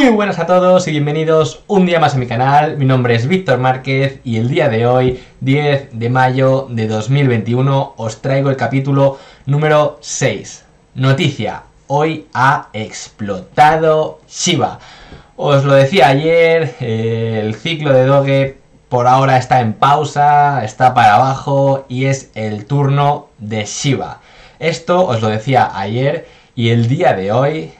Muy buenas a todos y bienvenidos un día más a mi canal. Mi nombre es Víctor Márquez y el día de hoy, 10 de mayo de 2021, os traigo el capítulo número 6. Noticia, hoy ha explotado Shiba. Os lo decía ayer, eh, el ciclo de Doge por ahora está en pausa, está para abajo y es el turno de Shiba. Esto os lo decía ayer y el día de hoy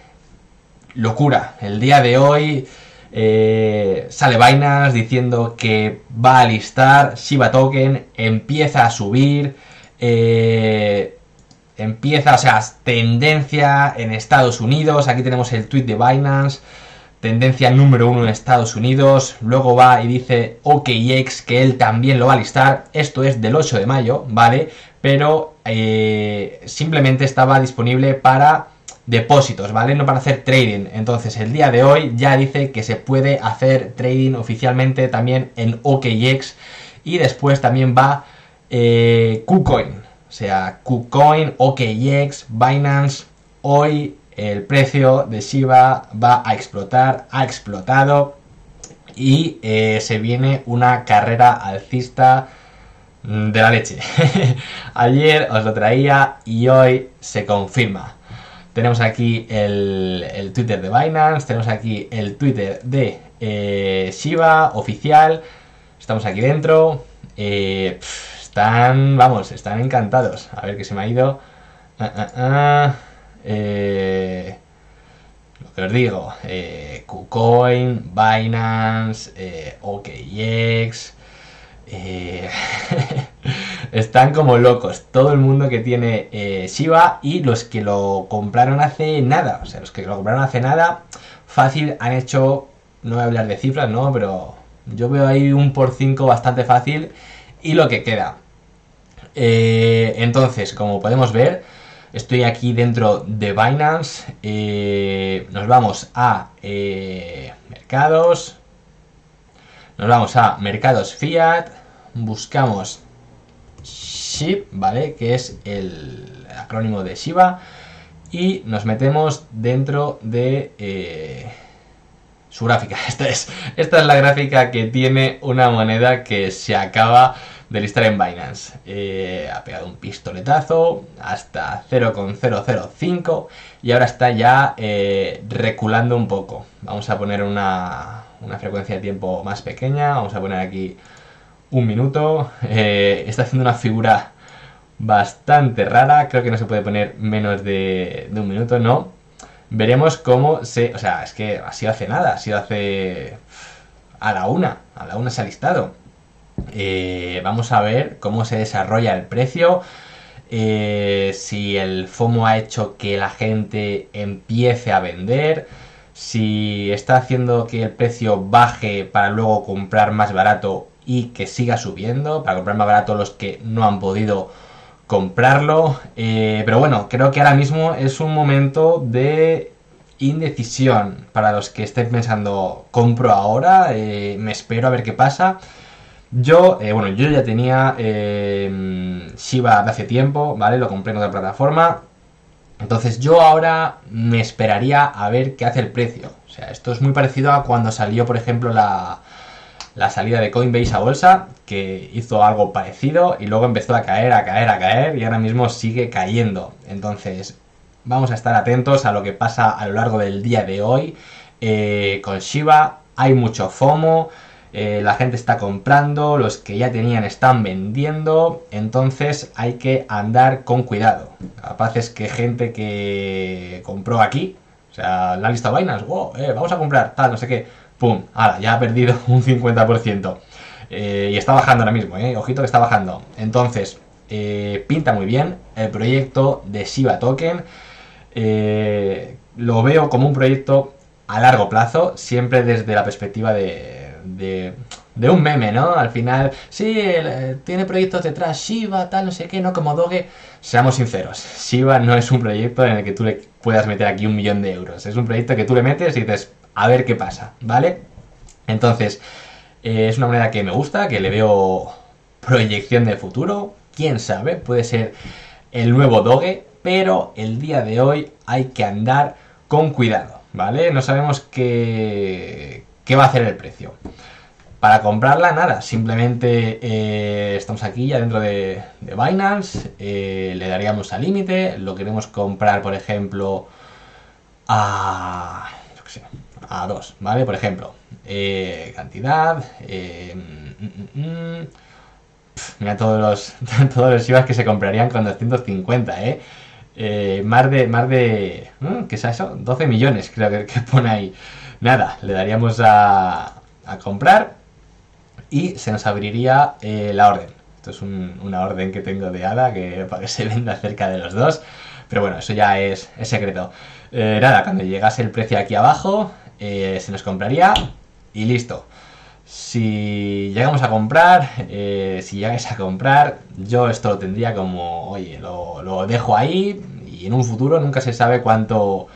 locura. El día de hoy eh, sale Binance diciendo que va a listar Shiba Token, empieza a subir, eh, empieza, o sea, tendencia en Estados Unidos. Aquí tenemos el tweet de Binance. Tendencia número uno en Estados Unidos. Luego va y dice OKX que él también lo va a listar. Esto es del 8 de mayo, ¿vale? Pero eh, simplemente estaba disponible para depósitos, ¿vale? No para hacer trading. Entonces, el día de hoy ya dice que se puede hacer trading oficialmente también en OKX y después también va eh, KuCoin, o sea, KuCoin, OKX, Binance. Hoy el precio de Shiba va a explotar, ha explotado y eh, se viene una carrera alcista de la leche. Ayer os lo traía y hoy se confirma. Tenemos aquí el, Twitter de Binance, tenemos aquí el Twitter de eh, Shiba oficial. Estamos aquí dentro. Eh, están, vamos, están encantados. A ver qué se me ha ido. Ah, ah, ah. Eh, lo que os digo, KuCoin, Binance, OKX. Están como locos. Todo el mundo que tiene eh, Shiba y los que lo compraron hace nada. O sea, los que lo compraron hace nada, fácil han hecho. No voy a hablar de cifras, ¿no? Pero yo veo ahí un por 5 bastante fácil. Y lo que queda. Eh, entonces, como podemos ver, estoy aquí dentro de Binance. Eh, nos vamos a mercados. Nos vamos a mercados fiat. Buscamos SHIB, ¿vale? Que es el acrónimo de Shiba. Y nos metemos dentro de eh, su gráfica. Esta es, esta es la gráfica que tiene una moneda que se acaba de listar en Binance. Eh, ha pegado un pistoletazo hasta 0,005 y ahora está ya eh, reculando un poco. Vamos a poner una, una frecuencia de tiempo más pequeña. Vamos a poner aquí un minuto. Eh, está haciendo una figura bastante rara. Creo que no se puede poner menos de, un minuto, ¿no? Veremos cómo se... O sea, es que ha sido hace nada. Ha sido hace... A la una. A la una se ha listado. Eh, vamos a ver cómo se desarrolla el precio. Eh, si el FOMO ha hecho que la gente empiece a vender, si está haciendo que el precio baje para luego comprar más barato y que siga subiendo para comprar más barato los que no han podido comprarlo. Eh, pero bueno, creo que ahora mismo es un momento de indecisión para los que estén pensando compro ahora, eh, me espero a ver qué pasa. Yo, eh, bueno, yo ya tenía Shiba de hace tiempo, ¿vale? Lo compré en otra plataforma. Entonces yo ahora me esperaría a ver qué hace el precio. O sea, esto es muy parecido a cuando salió, por ejemplo, la, la salida de Coinbase a bolsa, que hizo algo parecido y luego empezó a caer, a caer, a caer y ahora mismo sigue cayendo. Entonces, vamos a estar atentos a lo que pasa a lo largo del día de hoy. Eh, con Shiba hay mucho FOMO, eh, la gente está comprando, los que ya tenían están vendiendo, entonces hay que andar con cuidado. Capaz es que gente que compró aquí, o sea, la lista vainas, wow, eh, vamos a comprar, tal, no sé qué ¡pum! Ahora, ya ha perdido un 50%. Eh, y está bajando ahora mismo, ¿eh? Ojito que está bajando. Entonces, eh, pinta muy bien el proyecto de Shiba Token. Eh, lo veo como un proyecto a largo plazo, siempre desde la perspectiva de, de, un meme, ¿no? Al final, sí, tiene proyectos detrás, Shiba, tal, no sé qué, ¿no? Como Doge. Seamos sinceros, Shiba no es un proyecto en el que tú le puedas meter aquí un millón de euros. Es un proyecto que tú le metes y dices, a ver qué pasa, ¿vale? Entonces, eh, es una moneda que me gusta, que le veo proyección de futuro, quién sabe, puede ser el nuevo Doge, pero el día de hoy hay que andar con cuidado. ¿vale? No sabemos qué, qué va a hacer el precio. Para comprarla, nada, simplemente eh, estamos aquí ya dentro de, Binance, eh, le daríamos al límite, lo queremos comprar, por ejemplo, a, a 2, ¿vale? Por ejemplo, eh, cantidad, mm, mm, mm, mira todos los, todos los IVAs que se comprarían con 250, ¿eh? más de, más de, ¿qué es eso? 12 millones creo que, pone ahí. Nada, le daríamos a, a comprar y se nos abriría eh, la orden. Esto es una orden que tengo de ADA que, para que se venda cerca de los dos. Pero bueno, eso ya es, secreto. Eh, nada, cuando llegase el precio aquí abajo, eh, se nos compraría y listo. Si llegamos a comprar, si llegáis a comprar, yo esto lo tendría como, oye, lo, lo, dejo ahí y en un futuro nunca se sabe cuánto,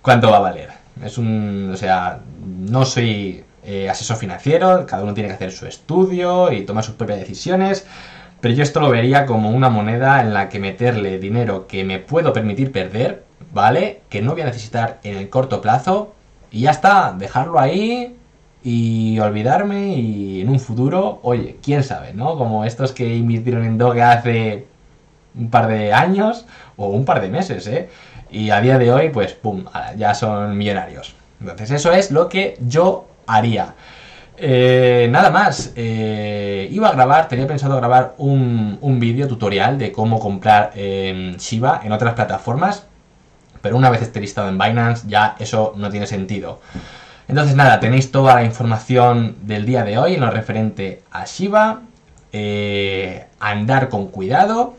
cuánto va a valer. Es un, o sea, no soy eh, asesor financiero, cada uno tiene que hacer su estudio y tomar sus propias decisiones, pero yo esto lo vería como una moneda en la que meterle dinero que me puedo permitir perder, ¿vale? Que no voy a necesitar en el corto plazo y ya está, dejarlo ahí y olvidarme y en un futuro, oye, quién sabe, ¿no? Como estos que invirtieron en Doge hace un par de años o un par de meses, ¿eh? Y a día de hoy, pues, pum, ya son millonarios. Entonces eso es lo que yo haría. Eh, nada más, eh, iba a grabar, tenía pensado grabar un, un vídeo tutorial de cómo comprar eh, Shiba en otras plataformas, pero una vez esté listado en Binance ya eso no tiene sentido. Entonces nada, tenéis toda la información del día de hoy en lo referente a Shiba, andar con cuidado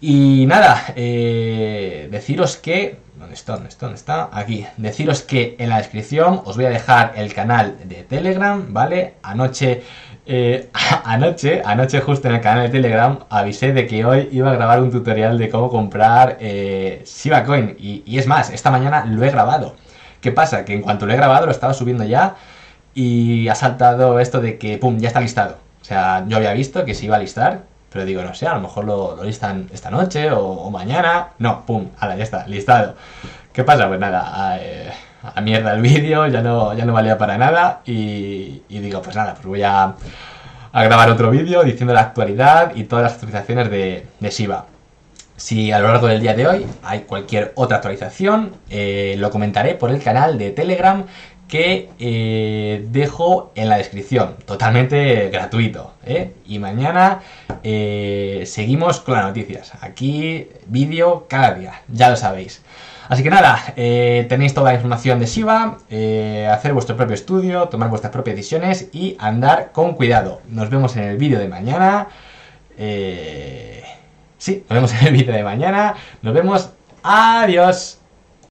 y nada, deciros que ¿Dónde está? ¿Dónde está? ¿Dónde está? Aquí. Deciros que en la descripción os voy a dejar el canal de Telegram, ¿vale? Anoche, eh, anoche, anoche justo en el canal de Telegram avisé de que hoy iba a grabar un tutorial de cómo comprar eh, Shiba Coin. Y, y es más, esta mañana lo he grabado. ¿Qué pasa? Que en cuanto lo he grabado lo estaba subiendo ya y ha saltado esto de que, ¡pum!, ya está listado. O sea, yo había visto que se iba a listar, pero digo, no sé, a lo mejor lo, listan esta noche o, mañana. No, pum, ahora ya está, listado. ¿Qué pasa? Pues nada, a, mierda el vídeo, ya no, ya no valía para nada. Y, digo, pues nada, pues voy a, grabar otro vídeo diciendo la actualidad y todas las actualizaciones de, de Shiba. Si a lo largo del día de hoy hay cualquier otra actualización, eh, lo comentaré por el canal de Telegram que eh, dejo en la descripción, totalmente gratuito. ¿eh? Y mañana eh, seguimos con las noticias. Aquí vídeo cada día, ya lo sabéis. Así que nada, tenéis toda la información de Shiba, hacer vuestro propio estudio, tomar vuestras propias decisiones y andar con cuidado. Nos vemos en el vídeo de mañana. sí, nos vemos en el vídeo de mañana. Nos vemos. Adiós.